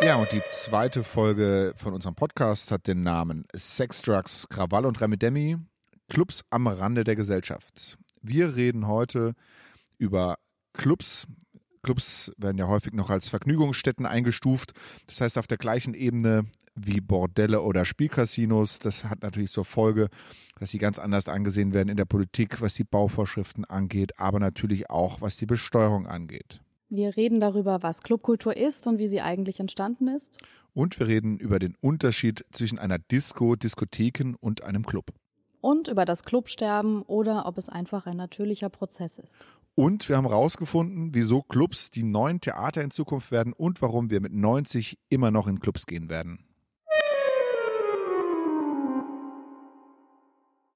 Ja, und die zweite Folge von unserem Podcast hat den Namen Sex, Drugs, Krawall und Remedemi, Clubs am Rande der Gesellschaft. Wir reden heute über Clubs. Clubs werden ja häufig noch als Vergnügungsstätten eingestuft. Das heißt, auf der gleichen Ebene wie Bordelle oder Spielcasinos. Das hat natürlich zur Folge, dass sie ganz anders angesehen werden in der Politik, was die Bauvorschriften angeht, aber natürlich auch, was die Besteuerung angeht. Wir reden darüber, was Clubkultur ist und wie sie eigentlich entstanden ist. Und wir reden über den Unterschied zwischen einer Disco, Diskotheken und einem Club. Und über das Clubsterben oder ob es einfach ein natürlicher Prozess ist. Und wir haben herausgefunden, wieso Clubs die neuen Theater in Zukunft werden und warum wir mit 90 immer noch in Clubs gehen werden.